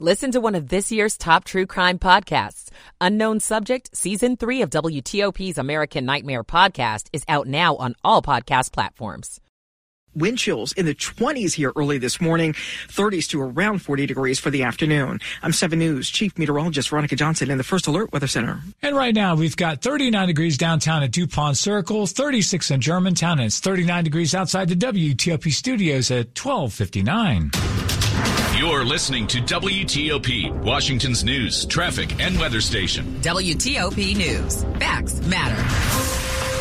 Listen to one of this year's top true crime podcasts. Unknown Subject, Season 3 of WTOP's American Nightmare podcast is out now on all podcast platforms. Wind chills in the 20s here early this morning, 30s to around 40 degrees for the afternoon. I'm 7 News Chief Meteorologist Veronica Johnson in the First Alert Weather Center. And right now we've got 39 degrees downtown at DuPont Circle, 36 in Germantown, and it's 39 degrees outside the WTOP studios at 1259. You're listening to WTOP, Washington's news, traffic, and weather station. WTOP News. Facts matter.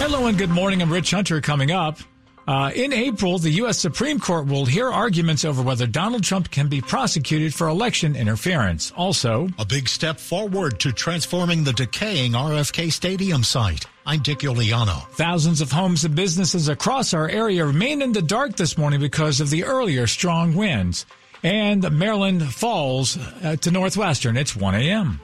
Hello and good morning. I'm Rich Hunter coming up. Uh, in April, the U.S. Supreme Court will hear arguments over whether Donald Trump can be prosecuted for election interference. Also, a big step forward to transforming the decaying RFK Stadium site. I'm Dick Uliano. Thousands of homes and businesses across our area remain in the dark this morning because of the earlier strong winds. And Maryland falls uh, to Northwestern. It's 1 a.m.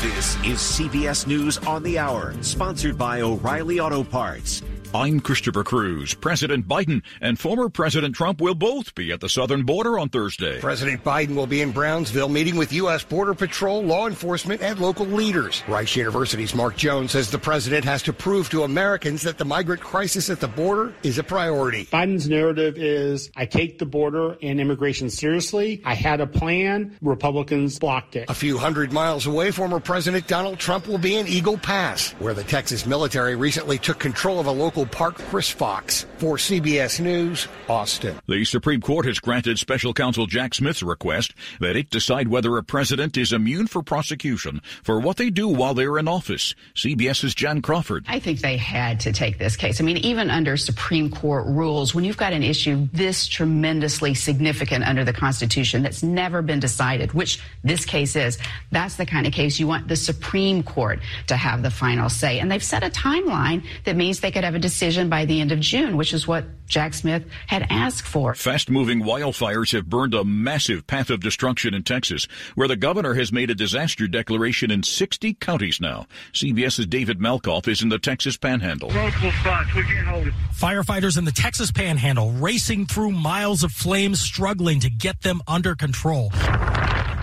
This is CBS News on the Hour, sponsored by O'Reilly Auto Parts. I'm Christopher Cruz. President Biden and former President Trump will both be at the southern border on Thursday. President Biden will be in Brownsville meeting with U.S. Border Patrol, law enforcement, and local leaders. Rice University's Mark Jones says the president has to prove to Americans that the migrant crisis at the border is a priority. Biden's narrative is I take the border and immigration seriously. I had a plan. Republicans blocked it. A few hundred miles away, former President Donald Trump will be in Eagle Pass, where the Texas military recently took control of a local Park Chris Fox for CBS News, Austin. The Supreme Court has granted special counsel Jack Smith's request that it decide whether a president is immune for prosecution for what they do while they're in office. CBS's Jan Crawford. I think they had to take this case. I mean, even under Supreme Court rules, when you've got an issue this tremendously significant under the Constitution that's never been decided, which this case is, that's the kind of case you want the Supreme Court to have the final say. And they've set a timeline that means they could have a decision decision by the end of June, which is what Jack Smith had asked for. Fast moving wildfires have burned a massive path of destruction in Texas, where the governor has made a disaster declaration in 60 counties now. CBS's David Malkoff is in the Texas Panhandle. Multiple spots. We can't hold it. Firefighters in the Texas Panhandle racing through miles of flames, struggling to get them under control.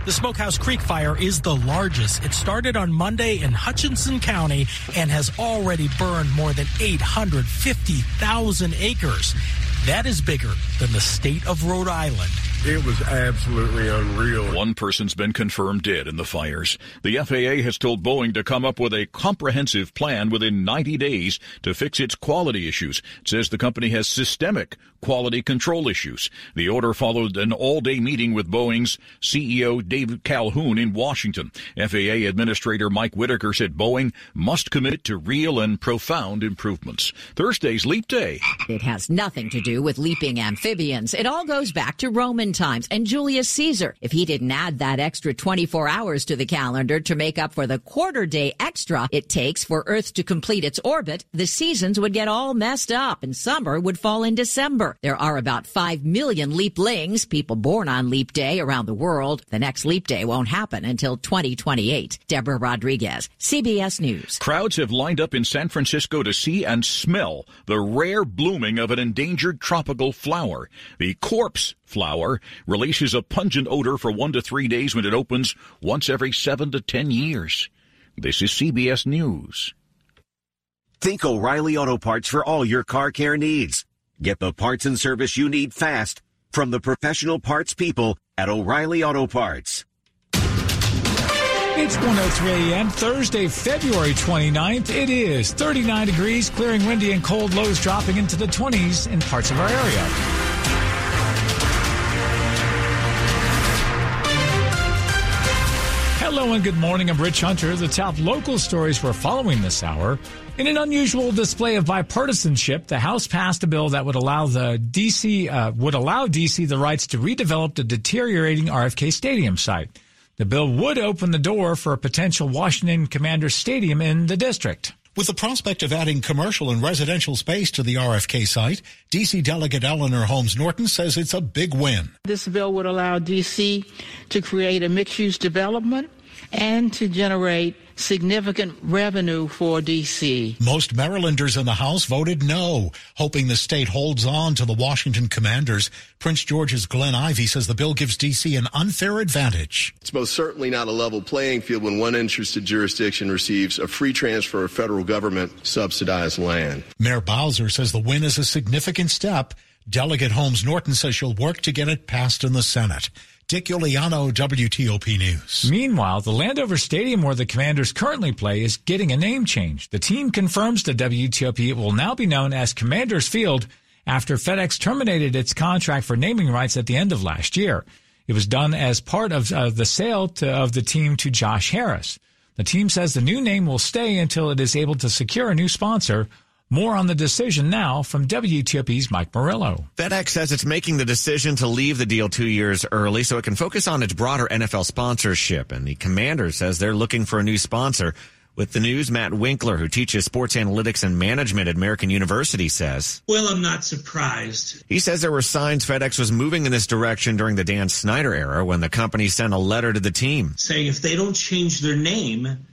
The Smokehouse Creek fire is the largest. It started on Monday in Hutchinson County and has already burned more than 850,000 acres. That is bigger than the state of Rhode Island. It was absolutely unreal. One person's been confirmed dead in the fires. The FAA has told Boeing to come up with a comprehensive plan within 90 days to fix its quality issues. It says the company has systemic quality control issues. The order followed an all-day meeting with Boeing's CEO David Calhoun in Washington. FAA Administrator Mike Whitaker said Boeing must commit to real and profound improvements. Thursday's Leap Day. It has nothing to do with leaping amphibians. It all goes back to Roman times and Julius Caesar. If he didn't add that extra 24 hours to the calendar to make up for the quarter day extra it takes for Earth to complete its orbit, the seasons would get all messed up and summer would fall in December. There are about 5 million leaplings, people born on leap day around the world. The next leap day won't happen until 2028. Deborah Rodriguez, CBS News. Crowds have lined up in San Francisco to see and smell the rare blooming of an endangered tropical flower, the corpse flower releases a pungent odor for one to three days when it opens once every seven to ten years. This is CBS News. Think O'Reilly Auto Parts for all your car care needs. Get the parts and service you need fast from the professional parts people at O'Reilly Auto Parts. It's 103 a.m. Thursday, February 29th. It is 39 degrees, clearing windy and cold lows dropping into the 20s in parts of our area. Hello and good morning. I'm Rich Hunter. The top local stories we're following this hour. In an unusual display of bipartisanship, the House passed a bill that would allow the DC uh, would allow DC the rights to redevelop the deteriorating RFK Stadium site. The bill would open the door for a potential Washington Commanders Stadium in the district. With the prospect of adding commercial and residential space to the RFK site, D.C. Delegate Eleanor Holmes Norton says it's a big win. This bill would allow D.C. to create a mixed use development and to generate significant revenue for DC. Most Marylanders in the House voted no, hoping the state holds on to the Washington Commanders. Prince George's Glenn Ivey says the bill gives DC an unfair advantage. It's most certainly not a level playing field when one interested jurisdiction receives a free transfer of federal government subsidized land. Mayor Bowser says the win is a significant step. Delegate Holmes Norton says she'll work to get it passed in the Senate. Dick Uliano, WTOP News. Meanwhile, the Landover Stadium where the Commanders currently play is getting a name change. The team confirms to WTOP it will now be known as Commanders Field after FedEx terminated its contract for naming rights at the end of last year. It was done as part of uh, the sale to, of the team to Josh Harris. The team says the new name will stay until it is able to secure a new sponsor. More on the decision now from WTOP's Mike Murillo. FedEx says it's making the decision to leave the deal two years early so it can focus on its broader NFL sponsorship. And the commander says they're looking for a new sponsor. With the news, Matt Winkler, who teaches sports analytics and management at American University, says, Well, I'm not surprised. He says there were signs FedEx was moving in this direction during the Dan Snyder era when the company sent a letter to the team saying if they don't change their name,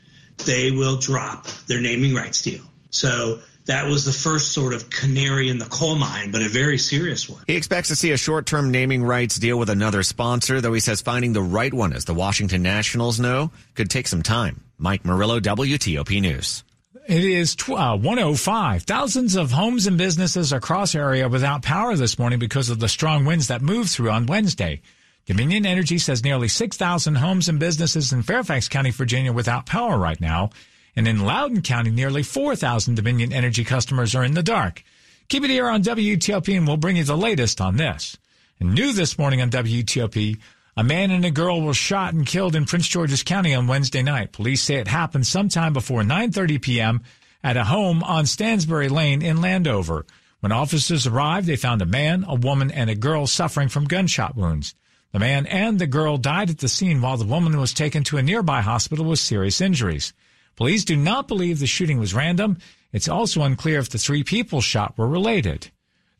they will drop their naming rights deal. So that was the first sort of canary in the coal mine, but a very serious one. He expects to see a short-term naming rights deal with another sponsor, though he says finding the right one, as the Washington Nationals know, could take some time. Mike Murillo, WTOP News. It is uh, 105. Thousands of homes and businesses across area without power this morning because of the strong winds that moved through on Wednesday. Dominion Energy says nearly 6,000 homes and businesses in Fairfax County, Virginia without power right now. And in Loudoun County, nearly 4,000 Dominion Energy customers are in the dark. Keep it here on WTOP and we'll bring you the latest on this. And new this morning on WTOP, a man and a girl were shot and killed in Prince George's County on Wednesday night. Police say it happened sometime before 9.30 p.m. at a home on Stansbury Lane in Landover. When officers arrived, they found a man, a woman, and a girl suffering from gunshot wounds. The man and the girl died at the scene while the woman was taken to a nearby hospital with serious injuries. Police do not believe the shooting was random. It's also unclear if the three people shot were related.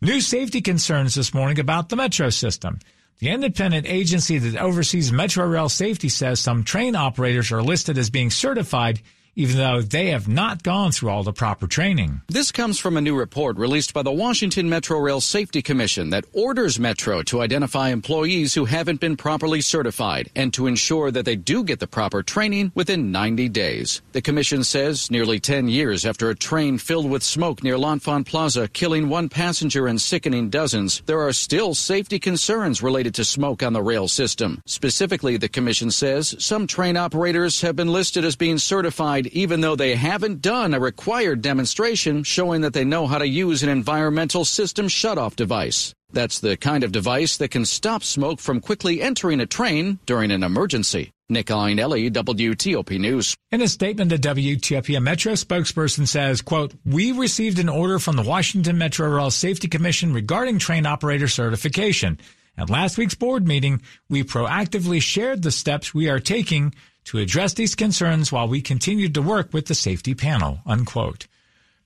New safety concerns this morning about the metro system. The independent agency that oversees metro rail safety says some train operators are listed as being certified even though they have not gone through all the proper training. This comes from a new report released by the Washington Metro Rail Safety Commission that orders Metro to identify employees who haven't been properly certified and to ensure that they do get the proper training within 90 days. The commission says nearly 10 years after a train filled with smoke near L'Enfant Plaza, killing one passenger and sickening dozens, there are still safety concerns related to smoke on the rail system. Specifically, the commission says some train operators have been listed as being certified even though they haven't done a required demonstration showing that they know how to use an environmental system shutoff device. That's the kind of device that can stop smoke from quickly entering a train during an emergency. Nick Iannelli, WTOP News. In a statement to WTOP, a Metro spokesperson says, quote, We received an order from the Washington Metro Rail Safety Commission regarding train operator certification. At last week's board meeting, we proactively shared the steps we are taking to address these concerns while we continued to work with the safety panel, unquote.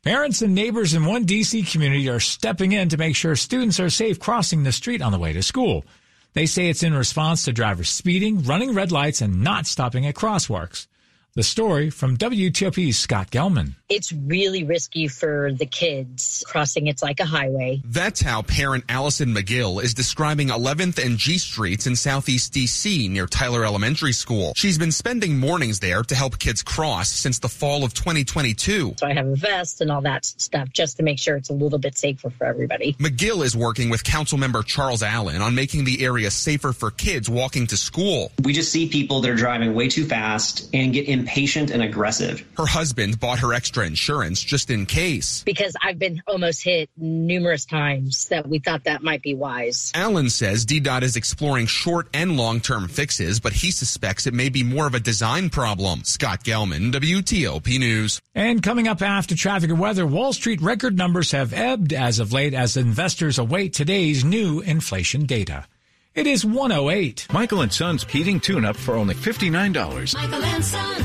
Parents and neighbors in one D.C. community are stepping in to make sure students are safe crossing the street on the way to school. They say it's in response to drivers speeding, running red lights, and not stopping at crosswalks. The story from WTOP's Scott Gelman. It's really risky for the kids crossing. It's like a highway. That's how parent Allison McGill is describing 11th and G Streets in Southeast DC near Tyler Elementary School. She's been spending mornings there to help kids cross since the fall of 2022. So I have a vest and all that stuff just to make sure it's a little bit safer for everybody. McGill is working with Councilmember Charles Allen on making the area safer for kids walking to school. We just see people that are driving way too fast and get in impatient and aggressive. Her husband bought her extra insurance just in case. Because I've been almost hit numerous times that we thought that might be wise. Allen says DDOT is exploring short and long term fixes, but he suspects it may be more of a design problem. Scott Gelman, WTOP News. And coming up after traffic and weather, Wall Street record numbers have ebbed as of late as investors await today's new inflation data. It is 108. Michael and Son's heating tune up for only $59. Michael and Son.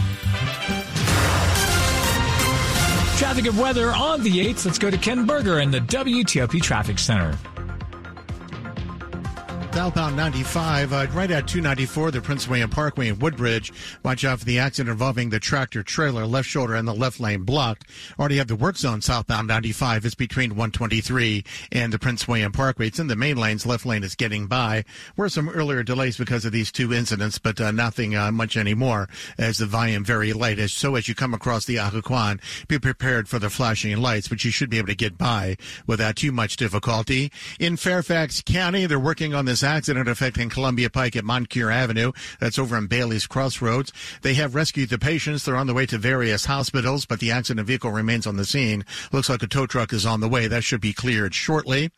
Traffic and weather on the 8th. Let's go to Ken Berger in the WTOP Traffic Center. Southbound 95, uh, right at 294, the Prince William Parkway in Woodbridge. Watch out for the accident involving the tractor trailer, left shoulder and the left lane blocked. Already have the work zone southbound 95. It's between 123 and the Prince William Parkway. It's in the main lanes. Left lane is getting by. Were some earlier delays because of these two incidents, but uh, nothing uh, much anymore as the volume very light. As so, as you come across the Occoquan, be prepared for the flashing lights, but you should be able to get by without too much difficulty. In Fairfax County, they're working on this accident affecting Columbia Pike at Moncure Avenue. That's over in Bailey's Crossroads. They have rescued the patients. They're on the way to various hospitals, but the accident vehicle remains on the scene. Looks like a tow truck is on the way. That should be cleared shortly.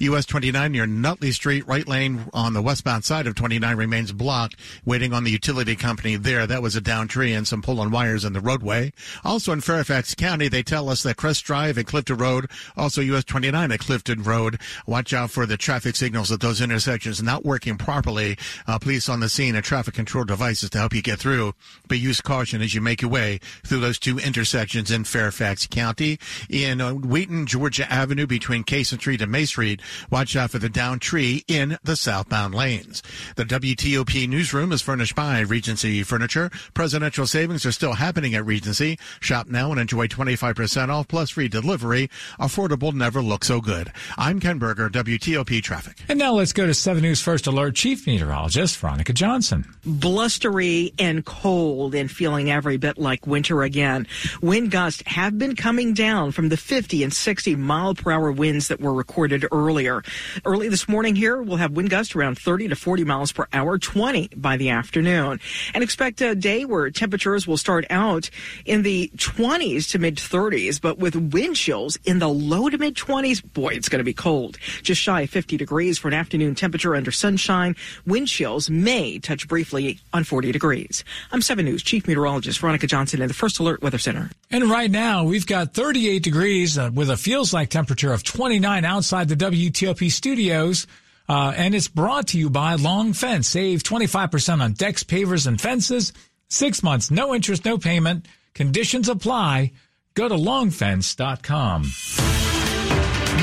US 29 near Nutley Street, right lane on the westbound side of 29 remains blocked, waiting on the utility company there. That was a down tree and some pulling wires in the roadway. Also in Fairfax County, they tell us that Crest Drive and Clifton Road, also US 29 at Clifton Road. Watch out for the traffic signals at those intersections not working properly. Uh, police on the scene and traffic control devices to help you get through, but use caution as you make your way through those two intersections in Fairfax County. In uh, Wheaton, Georgia Avenue between Cason Street and May Street, watch out for the down tree in the southbound lanes. The WTOP newsroom is furnished by Regency Furniture. Presidential savings are still happening at Regency. Shop now and enjoy 25% off plus free delivery. Affordable never look so good. I'm Ken Berger, WTOP Traffic. And now let's go to 7 News First Alert Chief Meteorologist Veronica Johnson. Blustery and cold and feeling every bit like winter again. Wind gusts have been coming down from the 50 and 60 mile per hour winds that were recorded earlier. Early this morning here, we'll have wind gusts around 30 to 40 miles per hour, 20 by the afternoon. And expect a day where temperatures will start out in the 20s to mid 30s, but with wind chills in the low to mid 20s. Boy, it's going to be cold. Just shy of 50 degrees for an afternoon temperature under sunshine. Wind chills may touch briefly on 40 degrees. I'm 7 News Chief Meteorologist Veronica Johnson in the First Alert Weather Center. And right now, we've got 38 degrees uh, with a feels like temperature of 29 outside the WTOP studios. Uh, and it's brought to you by Long Fence. Save 25% on decks, pavers, and fences. Six months, no interest, no payment. Conditions apply. Go to longfence.com.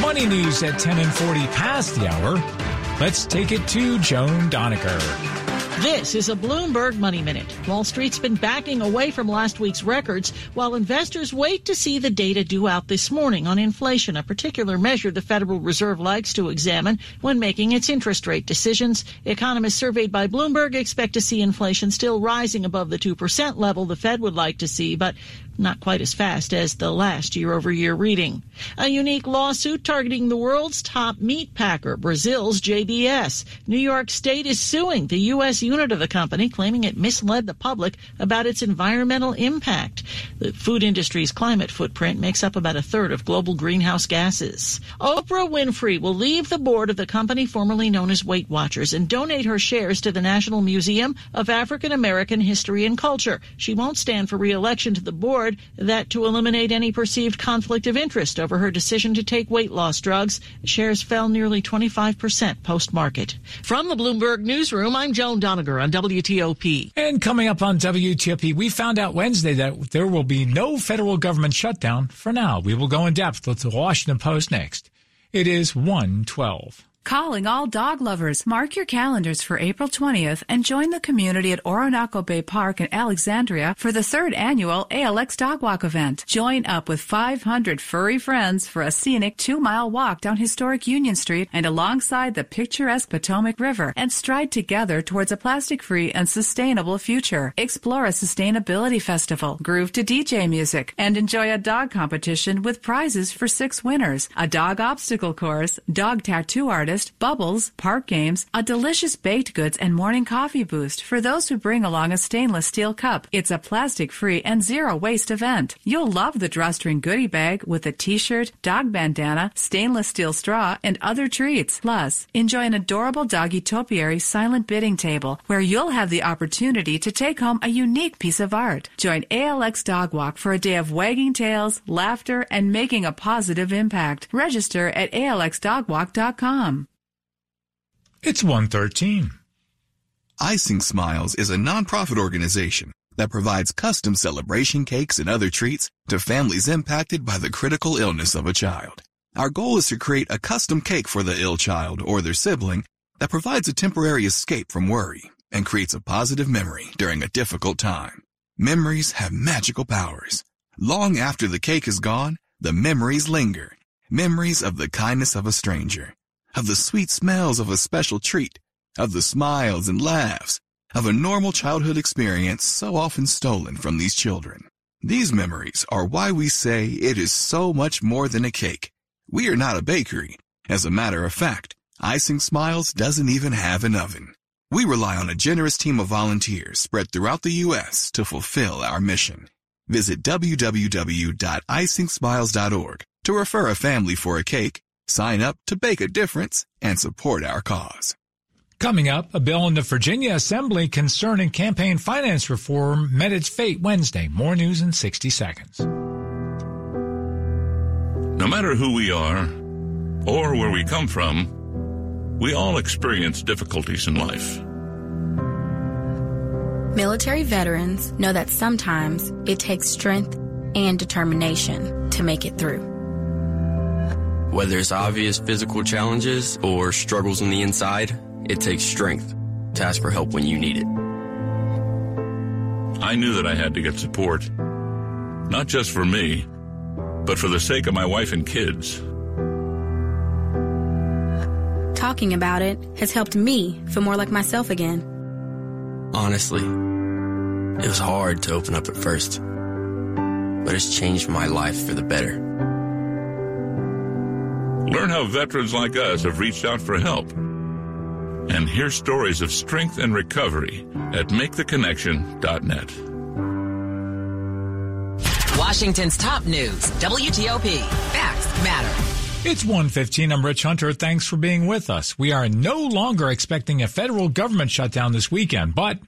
Money news at 10 and 40 past the hour. Let's take it to Joan Doniger. This is a Bloomberg Money Minute. Wall Street's been backing away from last week's records while investors wait to see the data due out this morning on inflation, a particular measure the Federal Reserve likes to examine when making its interest rate decisions. Economists surveyed by Bloomberg expect to see inflation still rising above the 2% level the Fed would like to see, but not quite as fast as the last year over year reading. A unique lawsuit targeting the world's top meat packer, Brazil's JBS. New York State is suing the U.S. unit of the company, claiming it misled the public about its environmental impact. The food industry's climate footprint makes up about a third of global greenhouse gases. Oprah Winfrey will leave the board of the company formerly known as Weight Watchers and donate her shares to the National Museum of African American History and Culture. She won't stand for re-election to the board that to eliminate any perceived conflict of interest over her decision to take weight loss drugs, shares fell nearly 25% post-market. From the Bloomberg Newsroom, I'm Joan Doniger on WTOP. And coming up on WTOP, we found out Wednesday that there will be no federal government shutdown for now. We will go in depth with the Washington Post next. It is 112. Calling all dog lovers. Mark your calendars for April 20th and join the community at Oronoco Bay Park in Alexandria for the third annual ALX Dog Walk event. Join up with 500 furry friends for a scenic two mile walk down historic Union Street and alongside the picturesque Potomac River and stride together towards a plastic free and sustainable future. Explore a sustainability festival, groove to DJ music, and enjoy a dog competition with prizes for six winners, a dog obstacle course, dog tattoo artist, bubbles, park games, a delicious baked goods and morning coffee boost for those who bring along a stainless steel cup. It's a plastic free and zero waste event. You'll love the drawstring goodie bag with a t-shirt, dog bandana, stainless steel straw, and other treats. Plus, enjoy an adorable doggy topiary silent bidding table where you'll have the opportunity to take home a unique piece of art. Join ALX Dog Walk for a day of wagging tails, laughter, and making a positive impact. Register at alxdogwalk.com. It's 113. Icing Smiles is a nonprofit organization that provides custom celebration cakes and other treats to families impacted by the critical illness of a child. Our goal is to create a custom cake for the ill child or their sibling that provides a temporary escape from worry and creates a positive memory during a difficult time. Memories have magical powers. Long after the cake is gone, the memories linger. Memories of the kindness of a stranger, of the sweet smells of a special treat, of the smiles and laughs, of a normal childhood experience so often stolen from these children. These memories are why we say it is so much more than a cake. We are not a bakery. As a matter of fact, Icing Smiles doesn't even have an oven. We rely on a generous team of volunteers spread throughout the U.S. to fulfill our mission. Visit www.icingsmiles.org to refer a family for a cake, sign up to make a difference, and support our cause. Coming up, a bill in the Virginia Assembly concerning campaign finance reform met its fate Wednesday. More news in 60 seconds. No matter who we are or where we come from, we all experience difficulties in life. Military veterans know that sometimes it takes strength and determination to make it through. Whether it's obvious physical challenges or struggles on the inside, it takes strength to ask for help when you need it. I knew that I had to get support, not just for me, but for the sake of my wife and kids. Talking about it has helped me feel more like myself again. Honestly, it was hard to open up at first, but it's changed my life for the better. Learn how veterans like us have reached out for help. And hear stories of strength and recovery at MakeTheConnection.net. Washington's top news, WTOP. Facts matter. It's 115. I'm Rich Hunter. Thanks for being with us. We are no longer expecting a federal government shutdown this weekend, but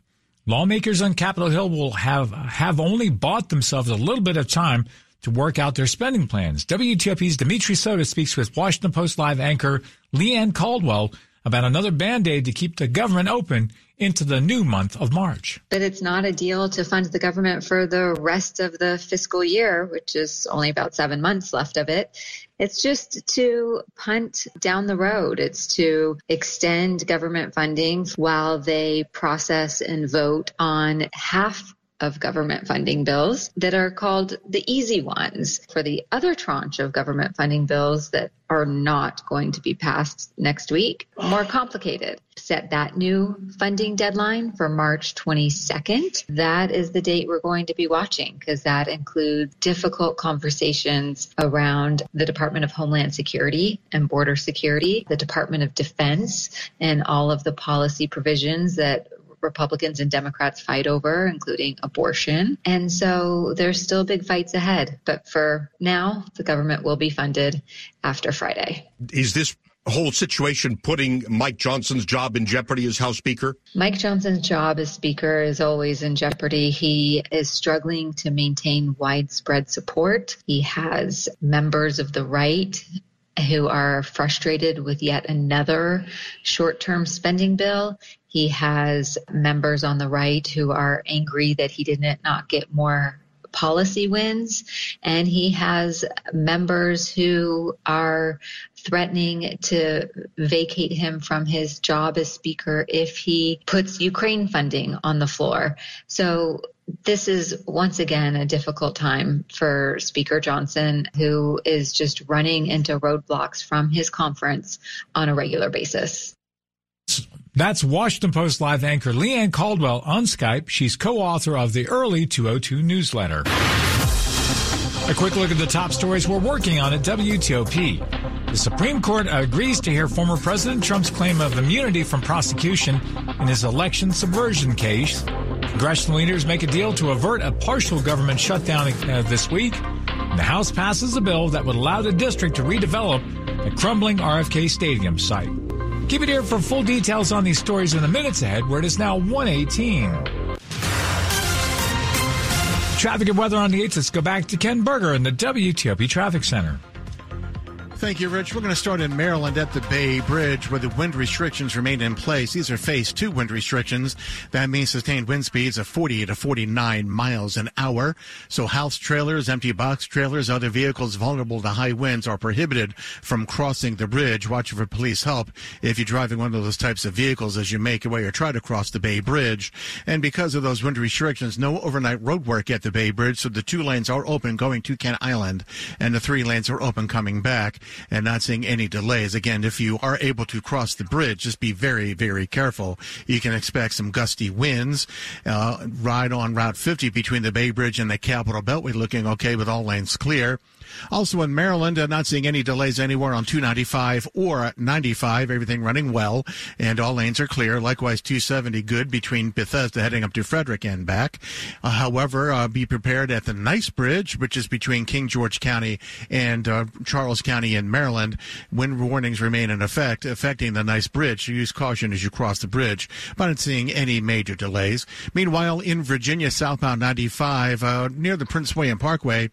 lawmakers on Capitol Hill will have, have only bought themselves a little bit of time to work out their spending plans. WTOP's Dimitri Sotis speaks with Washington Post Live anchor Leigh Ann Caldwell about another band-aid to keep the government open into the new month of March. But it's not a deal to fund the government for the rest of the fiscal year, which is only about seven months left of it. It's just to punt down the road. It's to extend government funding while they process and vote on half of government funding bills that are called the easy ones. For the other tranche of government funding bills that are not going to be passed next week, more complicated. Set that new funding deadline for March 22nd. That is the date we're going to be watching because that includes difficult conversations around the Department of Homeland Security and Border Security, the Department of Defense, and all of the policy provisions that Republicans and Democrats fight over, including abortion. And so there's still big fights ahead. But for now, the government will be funded after Friday. Is this whole situation putting Mike Johnson's job in jeopardy as House Speaker? Mike Johnson's job as Speaker is always in jeopardy. He is struggling to maintain widespread support. He has members of the right who are frustrated with yet another short term spending bill. He has members on the right who are angry that he did not get more policy wins. And he has members who are threatening to vacate him from his job as speaker if he puts Ukraine funding on the floor. So this is once again a difficult time for Speaker Johnson, who is just running into roadblocks from his conference on a regular basis. That's Washington Post Live anchor Leigh Ann Caldwell on Skype. She's co-author of the Early 202 newsletter. A quick look at the top stories we're working on at WTOP. The Supreme Court agrees to hear former President Trump's claim of immunity from prosecution in his election subversion case. Congressional leaders make a deal to avert a partial government shutdown uh, this week. And the House passes a bill that would allow the district to redevelop the crumbling RFK Stadium site. Keep it here for full details on these stories in the minutes ahead, where it is now 118. Traffic and weather on the 8th. Let's go back to Ken Berger in the WTOP Traffic Center. Thank you, Rich. We're going to start in Maryland at the Bay Bridge where the wind restrictions remain in place. These are phase two wind restrictions. That means sustained wind speeds of 40 to 49 miles an hour. So house trailers, empty box trailers, other vehicles vulnerable to high winds are prohibited from crossing the bridge. Watch for police help if you're driving one of those types of vehicles as you make your way or try to cross the Bay Bridge. And because of those wind restrictions, no overnight road work at the Bay Bridge. So the two lanes are open going to Kent Island and the three lanes are open coming back and not seeing any delays. Again, if you are able to cross the bridge, just be very, very careful. You can expect some gusty winds. Uh, ride on Route 50 between the Bay Bridge and the Capitol Beltway looking okay with all lanes clear. Also in Maryland, uh, not seeing any delays anywhere on 295 or 95. Everything running well, and all lanes are clear. Likewise, 270 good between Bethesda heading up to Frederick and back. Uh, however, uh, be prepared at the Nice Bridge, which is between King George County and uh, Charles County in Maryland. Wind warnings remain in effect, affecting the Nice Bridge. Use caution as you cross the bridge, but not seeing any major delays. Meanwhile, in Virginia, southbound 95 uh, near the Prince William Parkway,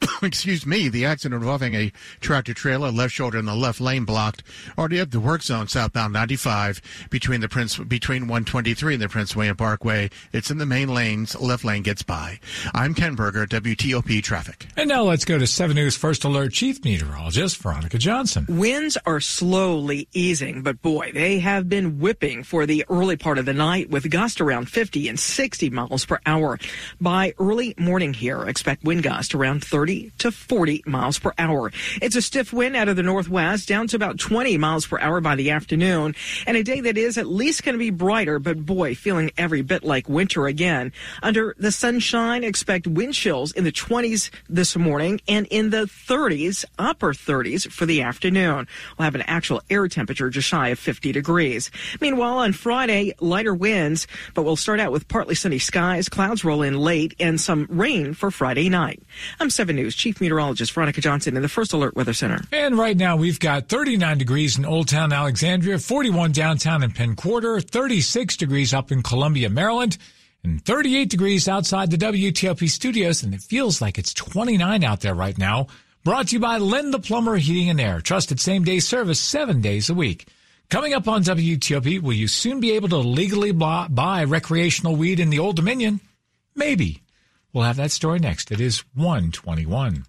excuse me, the accident involving a tractor trailer, left shoulder in the left lane blocked. Already at the work zone, southbound 95 between the Prince between 123 and the Prince William Parkway. It's in the main lanes. Left lane gets by. I'm Ken Berger, WTOP traffic. And now let's go to 7 News First Alert Chief Meteorologist Veronica Johnson. Winds are slowly easing, but boy, they have been whipping for the early part of the night with gusts around 50 and 60 miles per hour. By early morning here, expect wind gusts around 30 30 to 40 miles per hour. It's a stiff wind out of the northwest down to about 20 miles per hour by the afternoon and a day that is at least going to be brighter, but boy, feeling every bit like winter again. Under the sunshine, expect wind chills in the 20s this morning and in the 30s, upper 30s for the afternoon. We'll have an actual air temperature just shy of 50 degrees. Meanwhile, on Friday, lighter winds, but we'll start out with partly sunny skies, clouds roll in late, and some rain for Friday night. I'm 7 News Chief Meteorologist Veronica Johnson in the First Alert Weather Center. And right now we've got 39 degrees in Old Town Alexandria, 41 downtown in Penn Quarter, 36 degrees up in Columbia, Maryland, and 38 degrees outside the WTOP studios, and it feels like it's 29 out there right now. Brought to you by Len the Plumber Heating and Air. Trusted same day service seven days a week. Coming up on WTOP, will you soon be able to legally buy recreational weed in the Old Dominion? Maybe. We'll have that story next. It is 121.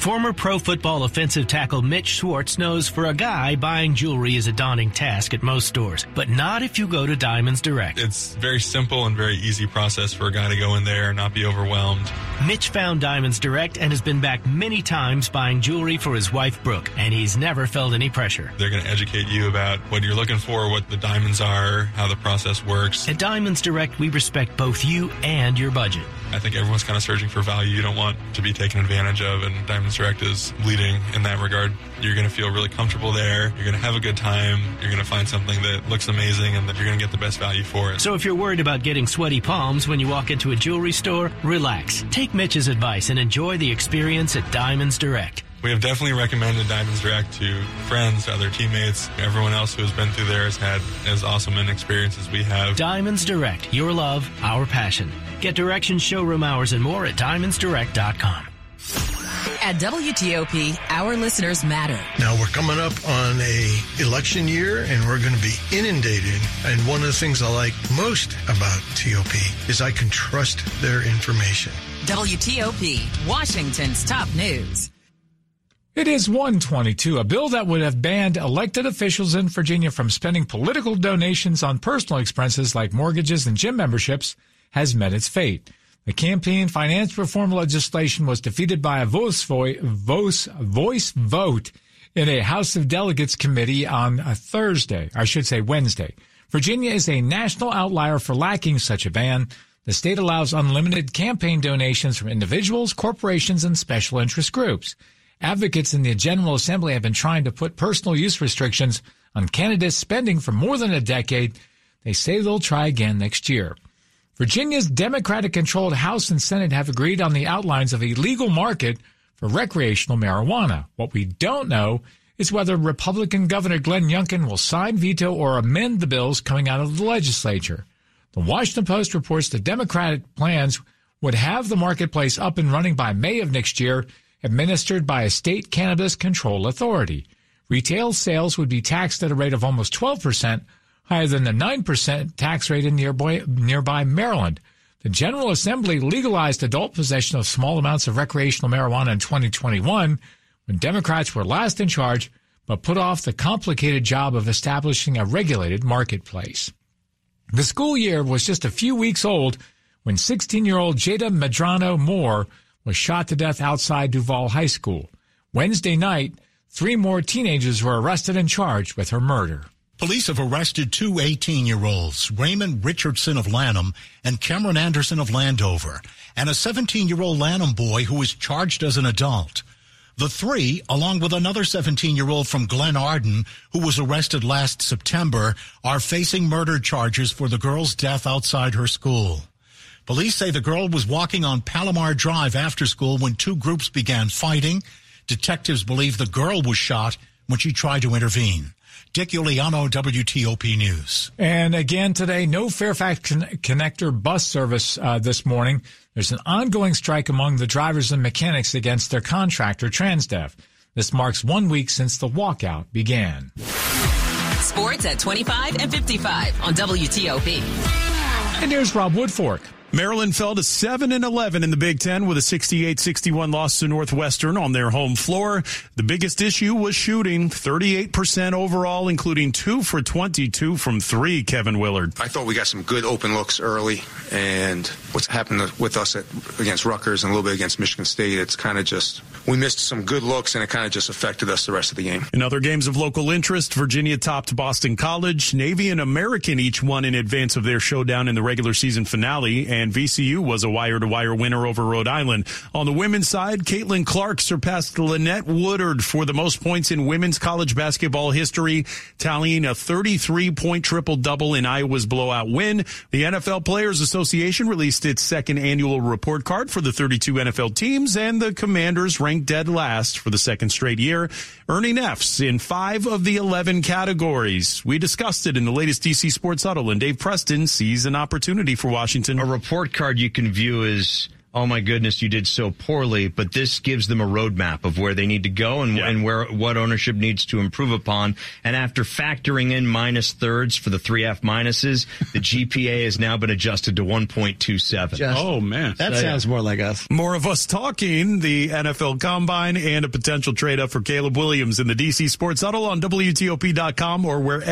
Former pro football offensive tackle Mitch Schwartz knows for a guy, buying jewelry is a daunting task at most stores, but not if you go to Diamonds Direct. It's very simple and very easy process for a guy to go in there and not be overwhelmed. Mitch found Diamonds Direct and has been back many times buying jewelry for his wife Brooke, and he's never felt any pressure. They're going to educate you about what you're looking for, what the diamonds are, how the process works. At Diamonds Direct, we respect both you and your budget. I think everyone's kind of searching for value. You don't want to be taken advantage of, and Diamonds Direct is leading in that regard. You're going to feel really comfortable there. You're going to have a good time. You're going to find something that looks amazing and that you're going to get the best value for it. So if you're worried about getting sweaty palms when you walk into a jewelry store, relax. Take Mitch's advice and enjoy the experience at Diamonds Direct. We have definitely recommended Diamonds Direct to friends, other teammates, everyone else who has been through there has had as awesome an experience as we have. Diamonds Direct, your love, our passion. Get directions, showroom hours, and more at diamondsdirect.com. At WTOP, our listeners matter. Now we're coming up on a election year and we're going to be inundated. And one of the things I like most about TOP is I can trust their information. WTOP, Washington's top news. It is 122, a bill that would have banned elected officials in Virginia from spending political donations on personal expenses like mortgages and gym memberships has met its fate. The campaign finance reform legislation was defeated by a voice, voice, voice vote in a House of Delegates committee on a Thursday, I should say Wednesday. Virginia is a national outlier for lacking such a ban. The state allows unlimited campaign donations from individuals, corporations, and special interest groups. Advocates in the General Assembly have been trying to put personal use restrictions on candidates spending for more than a decade. They say they'll try again next year. Virginia's Democratic controlled House and Senate have agreed on the outlines of a legal market for recreational marijuana. What we don't know is whether Republican Governor Glenn Youngkin will sign, veto, or amend the bills coming out of the legislature. The Washington Post reports the Democratic plans would have the marketplace up and running by May of next year administered by a state cannabis control authority. Retail sales would be taxed at a rate of almost 12%, higher than the 9% tax rate in nearby, nearby Maryland. The General Assembly legalized adult possession of small amounts of recreational marijuana in 2021 when Democrats were last in charge, but put off the complicated job of establishing a regulated marketplace. The school year was just a few weeks old when 16 year old Jada Medrano Moore was shot to death outside Duval High School. Wednesday night, three more teenagers were arrested and charged with her murder. Police have arrested two 18 year olds, Raymond Richardson of Lanham and Cameron Anderson of Landover, and a 17 year old Lanham boy who was charged as an adult. The three, along with another 17 year old from Glenarden, who was arrested last September, are facing murder charges for the girl's death outside her school. Police say the girl was walking on Palomar Drive after school when two groups began fighting. Detectives believe the girl was shot when she tried to intervene. Dick Uliano, WTOP News. And again today, no Fairfax con- Connector bus service uh, this morning. There's an ongoing strike among the drivers and mechanics against their contractor, Transdev. This marks one week since the walkout began. Sports at 25 and 55 on WTOP. And here's Rob Woodfork. Maryland fell to 7 and 11 in the Big 10 with a 68-61 loss to Northwestern on their home floor. The biggest issue was shooting, 38% overall including 2 for 22 from 3, Kevin Willard. I thought we got some good open looks early and what's happened with us at, against Rutgers and a little bit against Michigan State, it's kind of just we missed some good looks and it kind of just affected us the rest of the game. In other games of local interest, Virginia topped Boston College, Navy and American each won in advance of their showdown in the regular season finale and VCU was a wire to wire winner over Rhode Island. On the women's side, Caitlin Clark surpassed Lynette Woodard for the most points in women's college basketball history, tallying a 33 point triple double in Iowa's blowout win. The NFL Players Association released its second annual report card for the 32 NFL teams, and the Commanders ranked dead last for the second straight year, earning Fs in five of the 11 categories. We discussed it in the latest DC Sports Huddle, and Dave Preston sees an opportunity for Washington. A report card you can view as oh my goodness, you did so poorly. But this gives them a roadmap of where they need to go and, yeah. and where what ownership needs to improve upon. And after factoring in minus thirds for the three F minuses, the GPA has now been adjusted to 1.27. oh man, that so, sounds yeah. more like us. More of us talking the NFL Combine and a potential trade up for Caleb Williams in the DC Sports Huddle on WTOP.com or wherever.